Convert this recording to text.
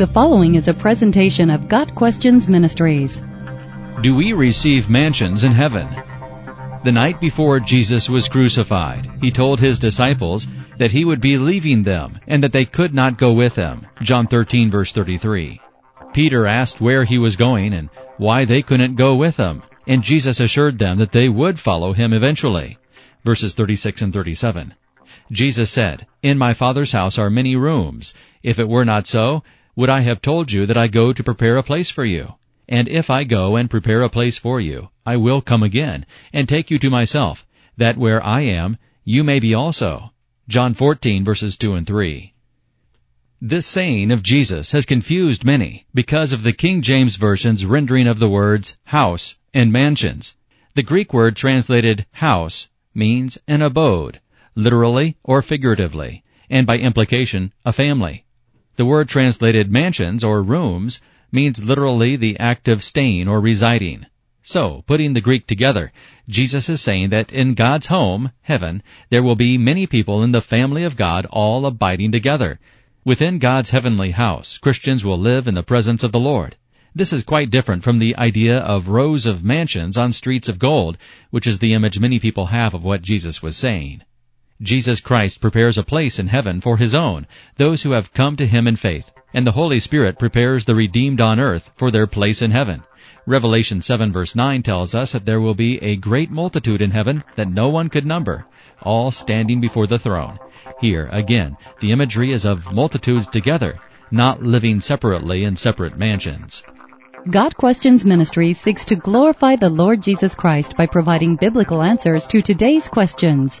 The following is a presentation of Got Questions Ministries. Do we receive mansions in heaven? The night before Jesus was crucified, he told his disciples that he would be leaving them and that they could not go with him. John 13 verse 33. Peter asked where he was going and why they couldn't go with him, and Jesus assured them that they would follow him eventually. Verses 36 and 37. Jesus said, In my Father's house are many rooms. If it were not so, would I have told you that I go to prepare a place for you? And if I go and prepare a place for you, I will come again, and take you to myself, that where I am, you may be also. John 14 verses 2 and 3. This saying of Jesus has confused many because of the King James Version's rendering of the words house and mansions. The Greek word translated house means an abode, literally or figuratively, and by implication, a family. The word translated mansions or rooms means literally the act of staying or residing. So, putting the Greek together, Jesus is saying that in God's home, heaven, there will be many people in the family of God all abiding together. Within God's heavenly house, Christians will live in the presence of the Lord. This is quite different from the idea of rows of mansions on streets of gold, which is the image many people have of what Jesus was saying. Jesus Christ prepares a place in heaven for His own, those who have come to Him in faith, and the Holy Spirit prepares the redeemed on earth for their place in heaven. Revelation 7 verse 9 tells us that there will be a great multitude in heaven that no one could number, all standing before the throne. Here, again, the imagery is of multitudes together, not living separately in separate mansions. Got Questions Ministry seeks to glorify the Lord Jesus Christ by providing biblical answers to today's questions.